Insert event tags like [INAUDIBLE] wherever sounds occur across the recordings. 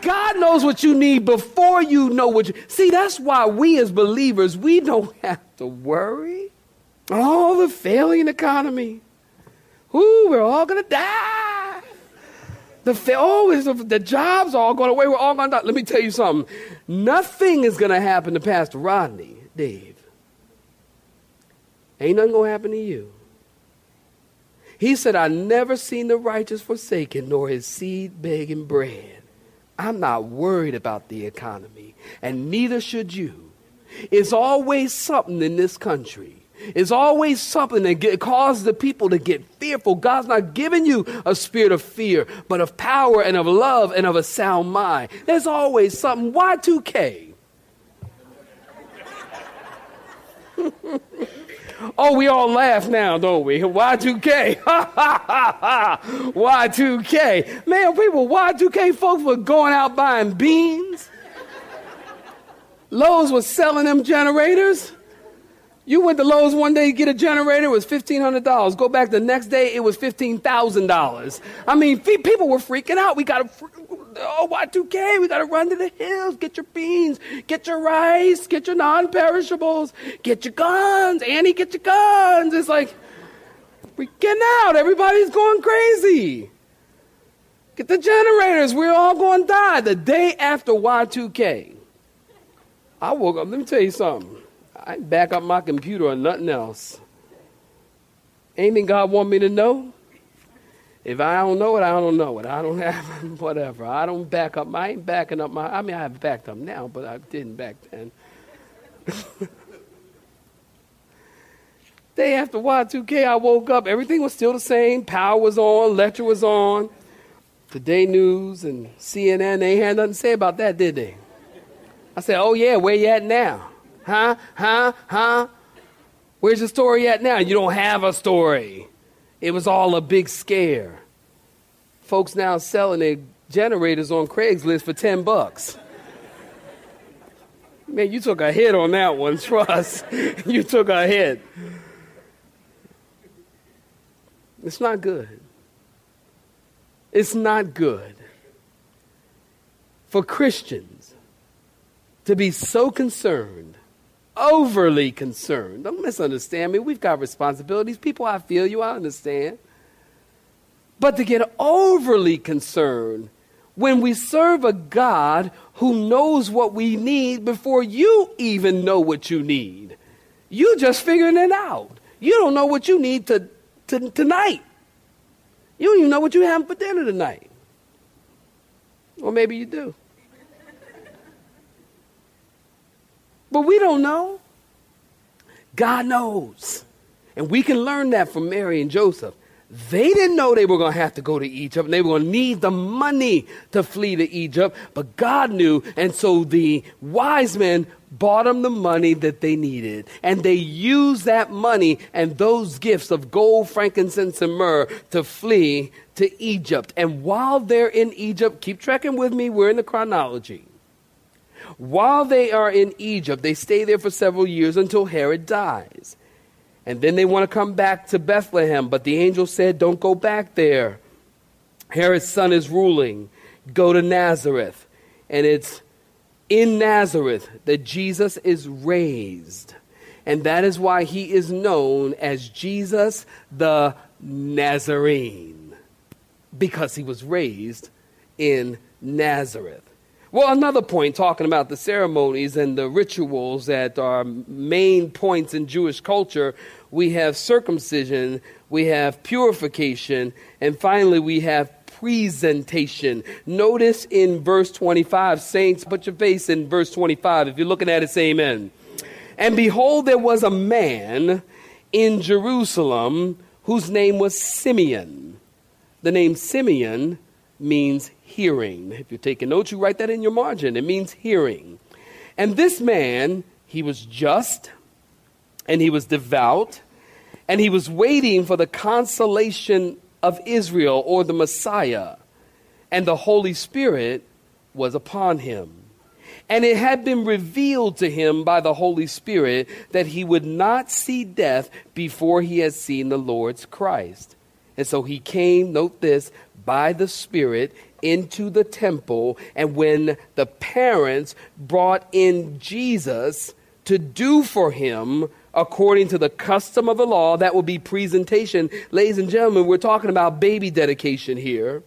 God knows what you need before you know what you see. That's why we as believers we don't [LAUGHS] have to worry. All the failing economy. Ooh, we're all gonna die. The oh, is the, the jobs are all going away. We're all gonna die. Let me tell you something. Nothing is gonna happen to Pastor Rodney, Dave. Ain't nothing gonna happen to you. He said, I never seen the righteous forsaken, nor his seed begging bread. I'm not worried about the economy, and neither should you. It's always something in this country. It's always something that get, causes the people to get fearful. God's not giving you a spirit of fear, but of power and of love and of a sound mind. There's always something. Y2K. [LAUGHS] Oh, we all laugh now, don't we? Y2K. Ha ha ha Y2K. Man, people, Y2K folks were going out buying beans. Lowe's was selling them generators. You went to Lowe's one day to get a generator, it was $1,500. Go back the next day, it was $15,000. I mean, people were freaking out. We got to, oh, Y2K, we got to run to the hills, get your beans, get your rice, get your non perishables, get your guns. Annie, get your guns. It's like, freaking out. Everybody's going crazy. Get the generators. We're all going to die the day after Y2K. I woke up, let me tell you something. I back up my computer or nothing else. Anything God want me to know? If I don't know it, I don't know it. I don't [LAUGHS] have whatever. I don't back up. I ain't backing up my. I mean, I have backed up now, but I didn't back then. [LAUGHS] Day after Y2K, I woke up. Everything was still the same. Power was on. Lecture was on. Today News and CNN, they had nothing to say about that, did they? I said, oh, yeah, where you at now? Huh? Huh? Huh? Where's your story at now? You don't have a story. It was all a big scare. Folks now selling their generators on Craigslist for 10 bucks. Man, you took a hit on that one, [LAUGHS] trust. you took a hit. It's not good. It's not good for Christians to be so concerned overly concerned. Don't misunderstand me. We've got responsibilities. People, I feel you, I understand. But to get overly concerned when we serve a God who knows what we need before you even know what you need. You just figuring it out. You don't know what you need to, to, tonight. You don't even know what you have for dinner tonight. Or maybe you do. But we don't know. God knows. And we can learn that from Mary and Joseph. They didn't know they were going to have to go to Egypt and they were going to need the money to flee to Egypt, but God knew. And so the wise men bought them the money that they needed. And they used that money and those gifts of gold, frankincense, and myrrh to flee to Egypt. And while they're in Egypt, keep tracking with me, we're in the chronology. While they are in Egypt, they stay there for several years until Herod dies. And then they want to come back to Bethlehem, but the angel said, Don't go back there. Herod's son is ruling. Go to Nazareth. And it's in Nazareth that Jesus is raised. And that is why he is known as Jesus the Nazarene, because he was raised in Nazareth. Well, another point talking about the ceremonies and the rituals that are main points in Jewish culture, we have circumcision, we have purification, and finally we have presentation. Notice in verse 25, saints, put your face in verse 25. If you're looking at it, say amen. And behold, there was a man in Jerusalem whose name was Simeon. The name Simeon means hearing. If you're taking notes, you write that in your margin. It means hearing. And this man, he was just and he was devout and he was waiting for the consolation of Israel or the Messiah. And the Holy Spirit was upon him. And it had been revealed to him by the Holy Spirit that he would not see death before he had seen the Lord's Christ. And so he came, note this, by the Spirit into the temple. And when the parents brought in Jesus to do for him according to the custom of the law, that would be presentation. Ladies and gentlemen, we're talking about baby dedication here.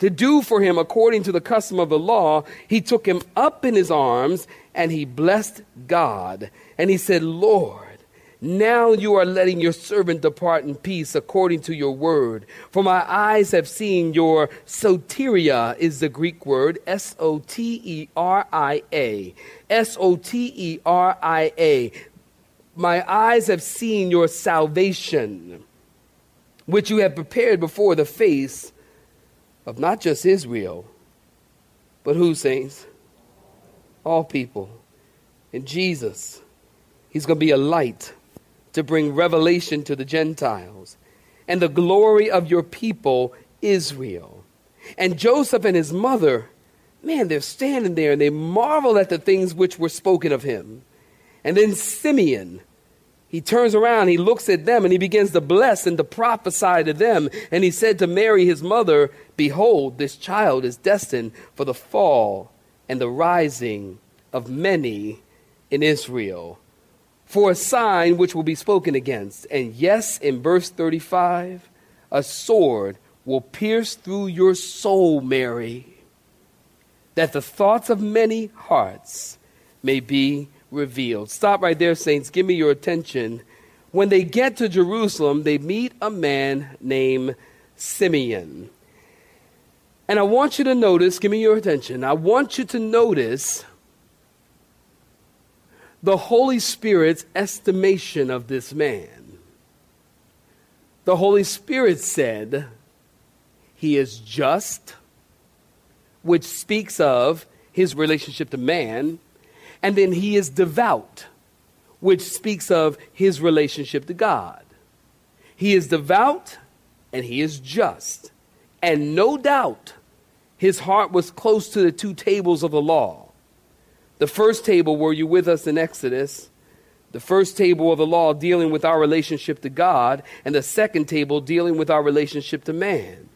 To do for him according to the custom of the law, he took him up in his arms and he blessed God. And he said, Lord, now you are letting your servant depart in peace according to your word. For my eyes have seen your soteria, is the Greek word, S O T E R I A. S O T E R I A. My eyes have seen your salvation, which you have prepared before the face of not just Israel, but who, saints? All people. And Jesus, He's going to be a light to bring revelation to the Gentiles and the glory of your people, Israel. And Joseph and his mother, man, they're standing there and they marvel at the things which were spoken of him. And then Simeon, he turns around, he looks at them, and he begins to bless and to prophesy to them. And he said to Mary, his mother, Behold, this child is destined for the fall and the rising of many in Israel, for a sign which will be spoken against. And yes, in verse 35, a sword will pierce through your soul, Mary, that the thoughts of many hearts may be revealed. Stop right there, saints. Give me your attention. When they get to Jerusalem, they meet a man named Simeon. And I want you to notice, give me your attention. I want you to notice the Holy Spirit's estimation of this man. The Holy Spirit said, He is just, which speaks of his relationship to man. And then he is devout, which speaks of his relationship to God. He is devout and he is just. And no doubt his heart was close to the two tables of the law. The first table, were you with us in Exodus? The first table of the law dealing with our relationship to God, and the second table dealing with our relationship to man.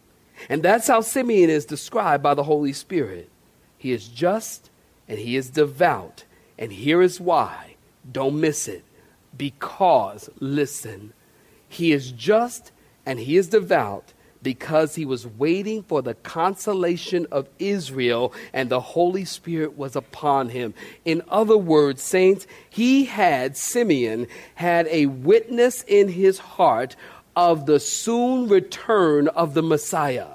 And that's how Simeon is described by the Holy Spirit. He is just and he is devout and here is why. Don't miss it. Because, listen, he is just and he is devout because he was waiting for the consolation of Israel and the Holy Spirit was upon him. In other words, saints, he had, Simeon, had a witness in his heart of the soon return of the Messiah.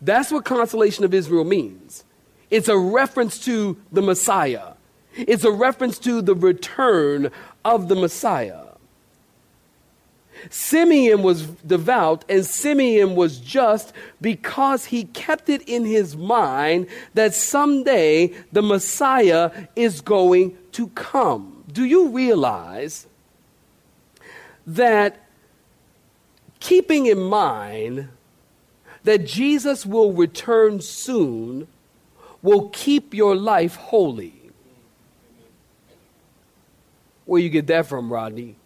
That's what consolation of Israel means. It's a reference to the Messiah. It's a reference to the return of the Messiah. Simeon was devout and Simeon was just because he kept it in his mind that someday the Messiah is going to come. Do you realize that keeping in mind that Jesus will return soon will keep your life holy? Where you get that from, Rodney?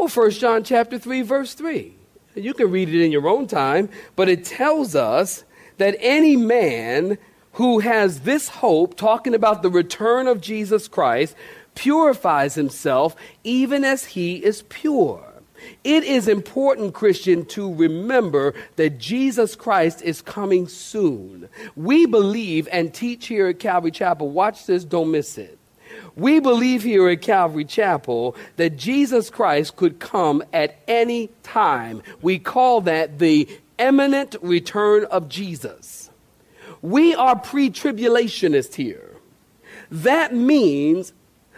Well, 1 John chapter 3, verse 3. You can read it in your own time, but it tells us that any man who has this hope, talking about the return of Jesus Christ, purifies himself even as he is pure. It is important, Christian, to remember that Jesus Christ is coming soon. We believe and teach here at Calvary Chapel, watch this, don't miss it. We believe here at Calvary Chapel that Jesus Christ could come at any time. We call that the imminent return of Jesus. We are pre tribulationists here. That means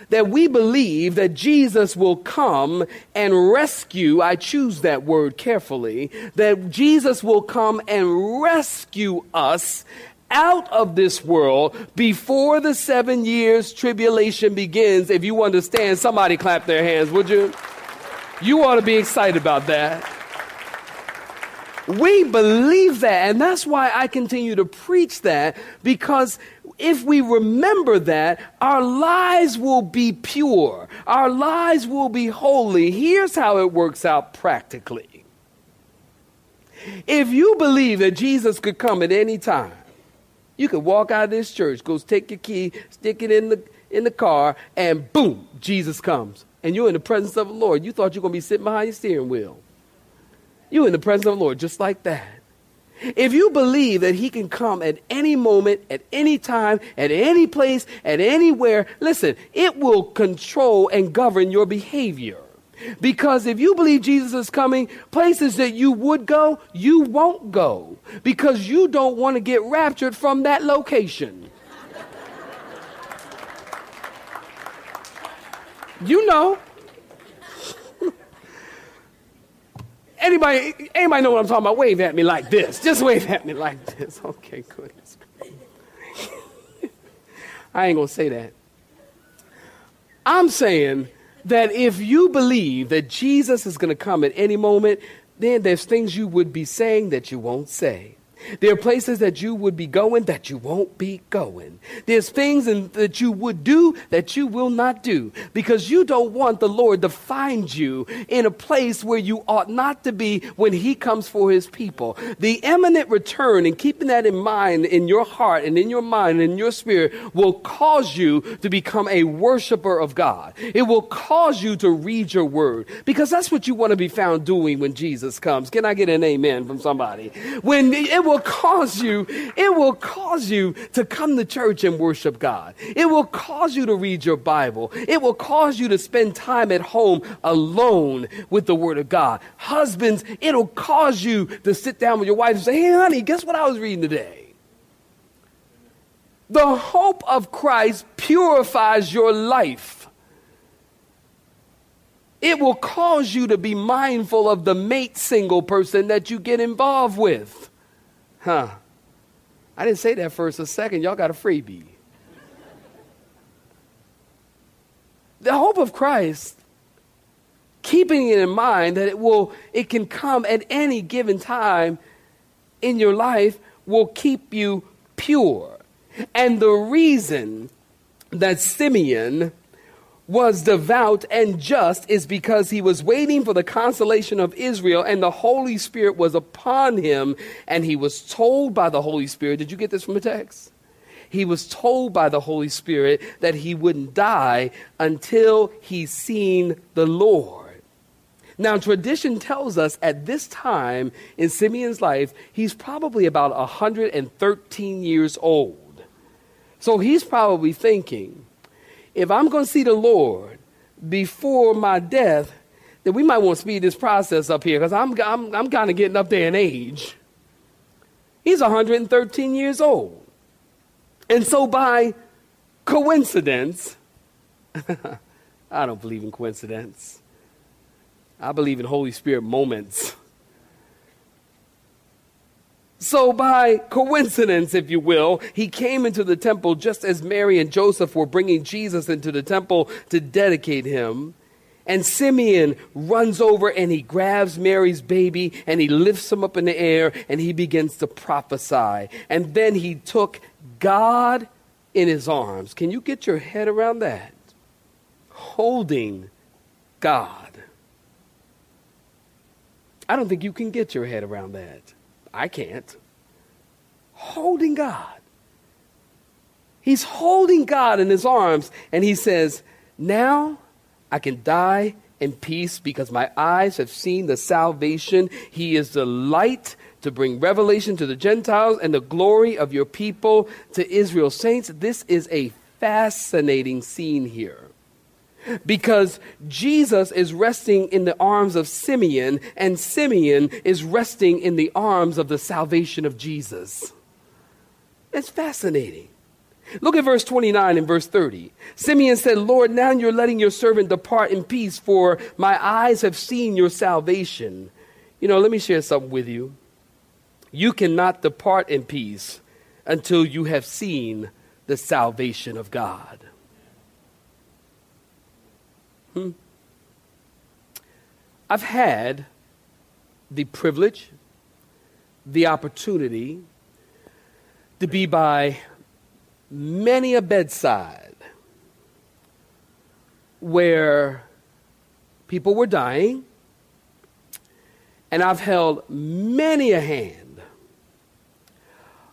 that we believe that Jesus will come and rescue, I choose that word carefully, that Jesus will come and rescue us out of this world before the seven years tribulation begins. If you understand, somebody clap their hands, would you? You ought to be excited about that. We believe that, and that's why I continue to preach that because if we remember that, our lives will be pure, our lives will be holy. Here's how it works out practically. If you believe that Jesus could come at any time, you could walk out of this church, go take your key, stick it in the in the car, and boom, Jesus comes. And you're in the presence of the Lord. You thought you were going to be sitting behind your steering wheel. You're in the presence of the Lord just like that. If you believe that He can come at any moment, at any time, at any place, at anywhere, listen, it will control and govern your behavior. Because if you believe Jesus is coming, places that you would go, you won't go. Because you don't want to get raptured from that location. you know. Anybody, anybody know what I'm talking about? Wave at me like this. Just wave at me like this. Okay, good. [LAUGHS] I ain't gonna say that. I'm saying that if you believe that Jesus is gonna come at any moment, then there's things you would be saying that you won't say. There are places that you would be going that you won't be going. There's things in, that you would do that you will not do because you don't want the Lord to find you in a place where you ought not to be when He comes for His people. The imminent return and keeping that in mind in your heart and in your mind and in your spirit will cause you to become a worshiper of God. It will cause you to read your word because that's what you want to be found doing when Jesus comes. Can I get an amen from somebody? When it will will cause you, it will cause you to come to church and worship God. It will cause you to read your Bible. It will cause you to spend time at home alone with the Word of God. Husbands, it'll cause you to sit down with your wife and say, Hey, honey, guess what I was reading today? The hope of Christ purifies your life. It will cause you to be mindful of the mate single person that you get involved with. Huh. I didn't say that first or second. Y'all got a freebie. the hope of Christ, keeping it in mind that it will it can come at any given time in your life will keep you pure. And the reason that Simeon was devout and just is because he was waiting for the consolation of Israel and the Holy Spirit was upon him and he was told by the Holy Spirit. Did you get this from the text? He was told by the Holy Spirit that he wouldn't die until he seen the Lord. Now, tradition tells us at this time in Simeon's life, he's probably about 113 years old. So he's probably thinking, if I'm going to see the Lord before my death, then we might want to speed this process up here because I'm, I'm, I'm kind of getting up there in age. He's 113 years old. And so, by coincidence, [LAUGHS] I don't believe in coincidence. I believe in Holy Spirit moments. So, by coincidence, if you will, he came into the temple just as Mary and Joseph were bringing Jesus into the temple to dedicate him. And Simeon runs over and he grabs Mary's baby and he lifts him up in the air and he begins to prophesy. And then he took God in his arms. Can you get your head around that? Holding God. I don't think you can get your head around that. I can't. Holding God. He's holding God in his arms, and he says, Now I can die in peace because my eyes have seen the salvation. He is the light to bring revelation to the Gentiles and the glory of your people to Israel. Saints, this is a fascinating scene here. Because Jesus is resting in the arms of Simeon, and Simeon is resting in the arms of the salvation of Jesus. It's fascinating. Look at verse 29 and verse 30. Simeon said, Lord, now you're letting your servant depart in peace, for my eyes have seen your salvation. You know, let me share something with you. You cannot depart in peace until you have seen the salvation of God. Hmm. I've had the privilege, the opportunity to be by many a bedside where people were dying, and I've held many a hand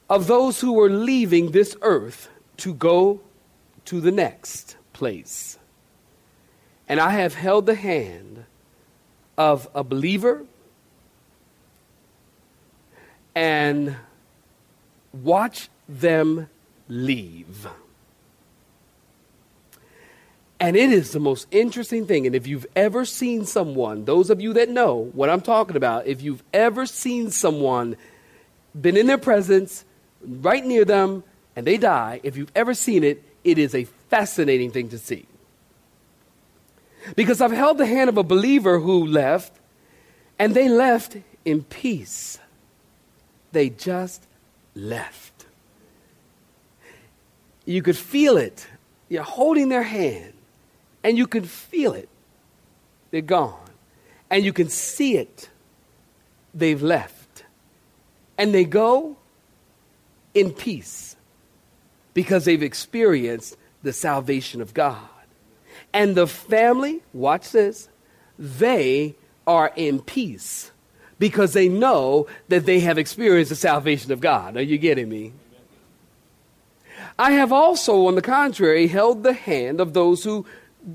of those who were leaving this earth to go to the next place. And I have held the hand of a believer and watch them leave. And it is the most interesting thing. And if you've ever seen someone, those of you that know what I'm talking about, if you've ever seen someone, been in their presence, right near them, and they die, if you've ever seen it, it is a fascinating thing to see. Because I've held the hand of a believer who left, and they left in peace. They just left. You could feel it. You're holding their hand, and you can feel it. They're gone. And you can see it. They've left. And they go in peace because they've experienced the salvation of God. And the family, watch this, they are in peace because they know that they have experienced the salvation of God. Are you getting me? I have also, on the contrary, held the hand of those who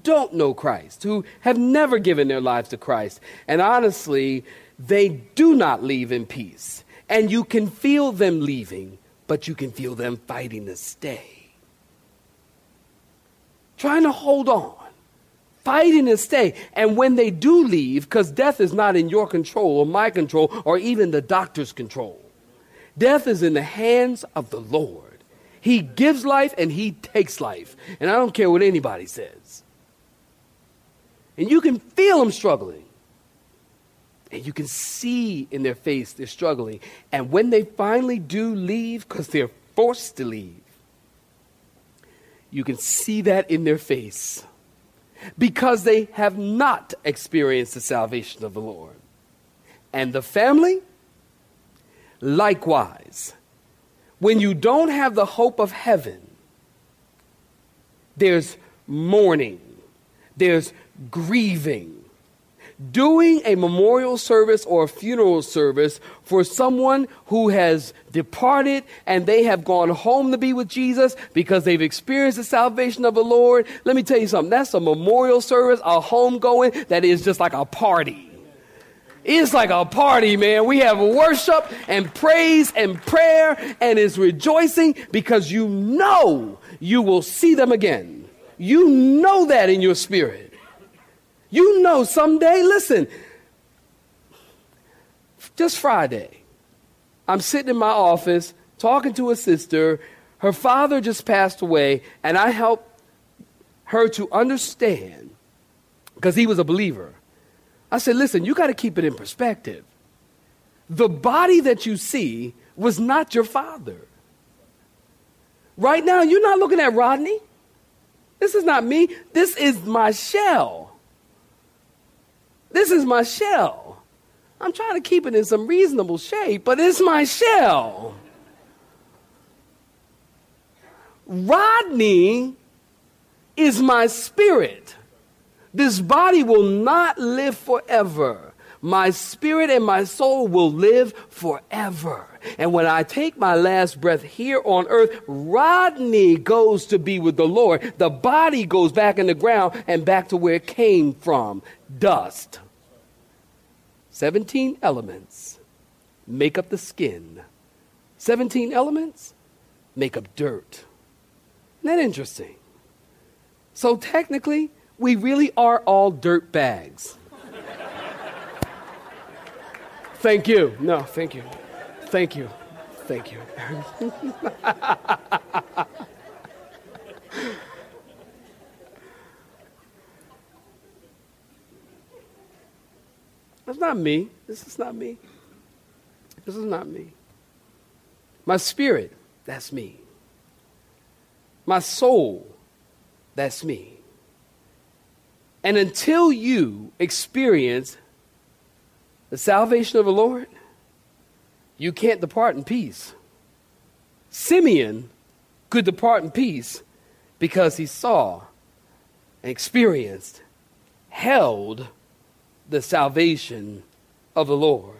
don't know Christ, who have never given their lives to Christ. And honestly, they do not leave in peace. And you can feel them leaving, but you can feel them fighting to stay. Trying to hold on, fighting to stay. And when they do leave, because death is not in your control or my control or even the doctor's control, death is in the hands of the Lord. He gives life and He takes life. And I don't care what anybody says. And you can feel them struggling. And you can see in their face they're struggling. And when they finally do leave, because they're forced to leave, you can see that in their face because they have not experienced the salvation of the Lord. And the family, likewise, when you don't have the hope of heaven, there's mourning, there's grieving. Doing a memorial service or a funeral service for someone who has departed and they have gone home to be with Jesus because they've experienced the salvation of the Lord. Let me tell you something. That's a memorial service, a homegoing that is just like a party. It's like a party, man. We have worship and praise and prayer and is rejoicing because you know you will see them again. You know that in your spirit. You know someday, listen, just Friday, I'm sitting in my office talking to a sister. Her father just passed away, and I helped her to understand because he was a believer I said, listen, you got to keep it in perspective. The body that you see was not your father. Right now, you're not looking at Rodney. This is not me. This is my shell. This is my shell. I'm trying to keep it in some reasonable shape, but it's my shell. Rodney is my spirit. This body will not live forever. My spirit and my soul will live forever. And when I take my last breath here on earth, Rodney goes to be with the Lord. The body goes back in the ground and back to where it came from dust. 17 elements make up the skin. 17 elements make up dirt. Isn't that interesting? So technically, we really are all dirt bags. thank you. No, thank you. Thank you. Thank you. [LAUGHS] That's not me. This is not me. This is not me. My spirit, that's me. My soul, that's me. And until you experience the salvation of the Lord, you can't depart in peace. Simeon could depart in peace because he saw and experienced, held the salvation of the Lord.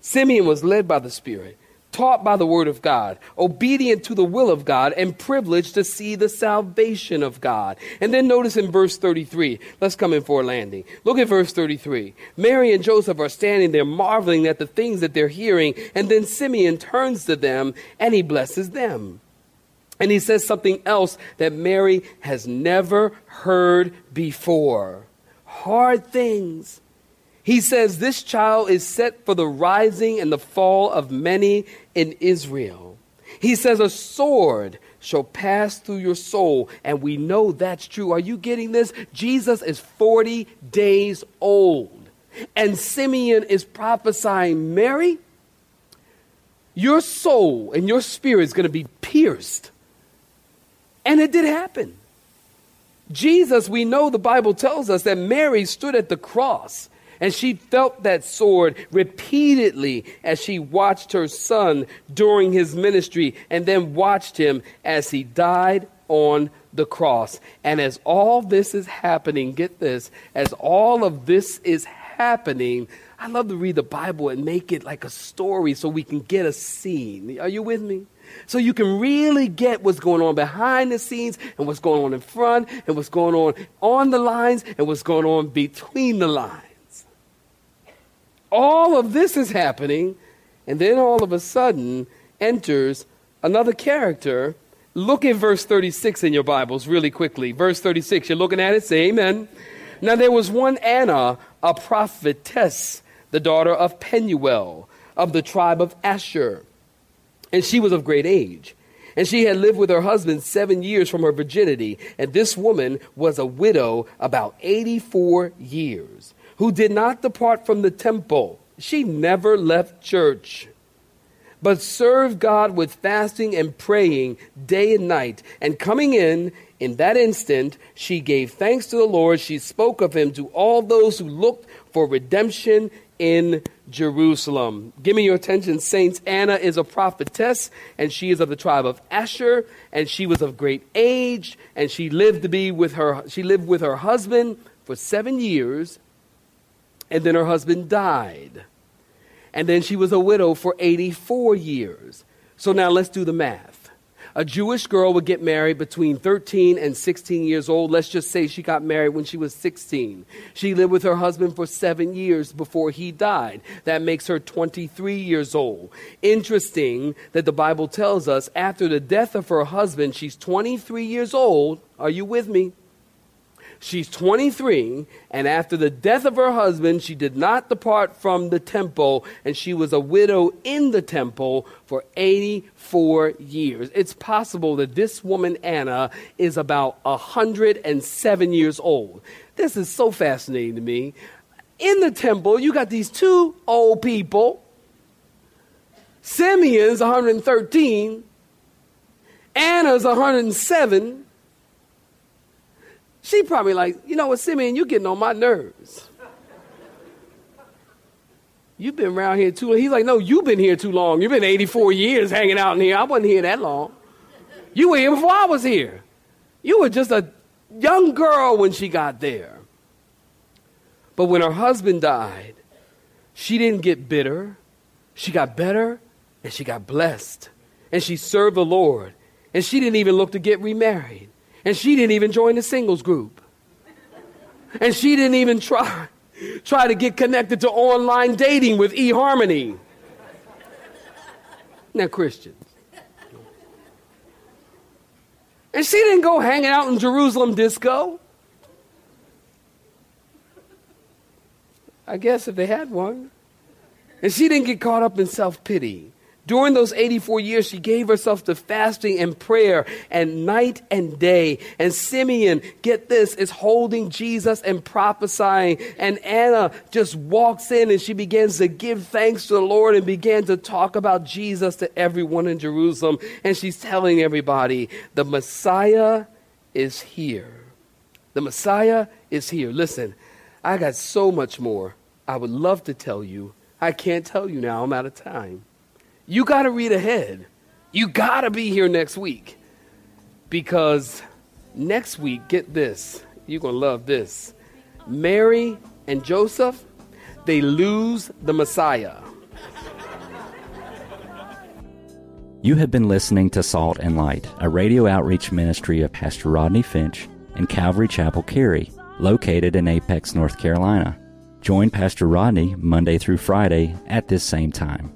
Simeon was led by the Spirit taught by the word of God, obedient to the will of God, and privileged to see the salvation of God. And then notice in verse 33, let's come in for a landing. Look at verse 33. Mary and Joseph are standing there marveling at the things that they're hearing, and then Simeon turns to them and he blesses them. And he says something else that Mary has never heard before. Hard things he says, This child is set for the rising and the fall of many in Israel. He says, A sword shall pass through your soul. And we know that's true. Are you getting this? Jesus is 40 days old. And Simeon is prophesying, Mary, your soul and your spirit is going to be pierced. And it did happen. Jesus, we know the Bible tells us that Mary stood at the cross and she felt that sword repeatedly as she watched her son during his ministry and then watched him as he died on the cross. And as all this is happening, get this, as all of this is happening, I love to read the Bible and make it like a story so we can get a scene. Are you with me? So you can really get what's going on behind the scenes and what's going on in front and what's going on on the lines and what's going on between the lines all of this is happening, and then all of a sudden enters another character. Look at verse 36 in your Bibles really quickly. Verse 36, you're looking at it, say amen. Now there was one Anna, a prophetess, the daughter of Penuel, of the tribe of Asher. And she was of great age. And she had lived with her husband seven years from her virginity. And this woman was a widow about 84 years who did not depart from the temple. She never left church, but served God with fasting and praying day and night. And coming in, in that instant, she gave thanks to the Lord. She spoke of him to all those who looked for redemption in Jerusalem. Give me your attention, saints. Anna is a prophetess, and she is of the tribe of Asher, and she was of great age, and she lived to be with her. She lived with her husband for seven years, and then her husband died. And then she was a widow for 84 years. So now let's do the math. A Jewish girl would get married between 13 and 16 years old. Let's just say she got married when she was 16. She lived with her husband for seven years before he died. That makes her 23 years old. Interesting that the Bible tells us after the death of her husband, she's 23 years old. Are you with me? She's 23, and after the death of her husband, she did not depart from the temple, and she was a widow in the temple for 84 years. It's possible that this woman, Anna, is about 107 years old. This is so fascinating to me. In the temple, you got these two old people. Simeon's 113, Anna's 107. She probably like, you know what, Simeon, you're getting on my nerves. You've been around here too long. He's like, no, you've been here too long. You've been 84 years hanging out in here. I wasn't here that long. You were here before I was here. You were just a young girl when she got there. But when her husband died, She didn't get bitter. She got better and she got blessed. And she served the Lord. And she didn't even look to get remarried. And she didn't even join the singles group. And she didn't even try try to get connected to online dating with eHarmony. Now, Christians. And she didn't go hanging out in Jerusalem disco. I guess if they had one. And she didn't get caught up in self pity. During those 84 years, she gave herself to fasting and prayer and night and day. And Simeon, get this, is holding Jesus and prophesying. And Anna just walks in and she begins to give thanks to the Lord and began to talk about Jesus to everyone in Jerusalem. And she's telling everybody, the Messiah is here. The Messiah is here. Listen, I got so much more I would love to tell you. I can't tell you now, I'm out of time. You got to read ahead. You got to be here next week. Because next week, get this, you're going to love this. Mary and Joseph, they lose the Messiah. You have been listening to Salt and Light, a radio outreach ministry of Pastor Rodney Finch and Calvary Chapel Cary, located in Apex, North Carolina. Join Pastor Rodney Monday through Friday at this same time.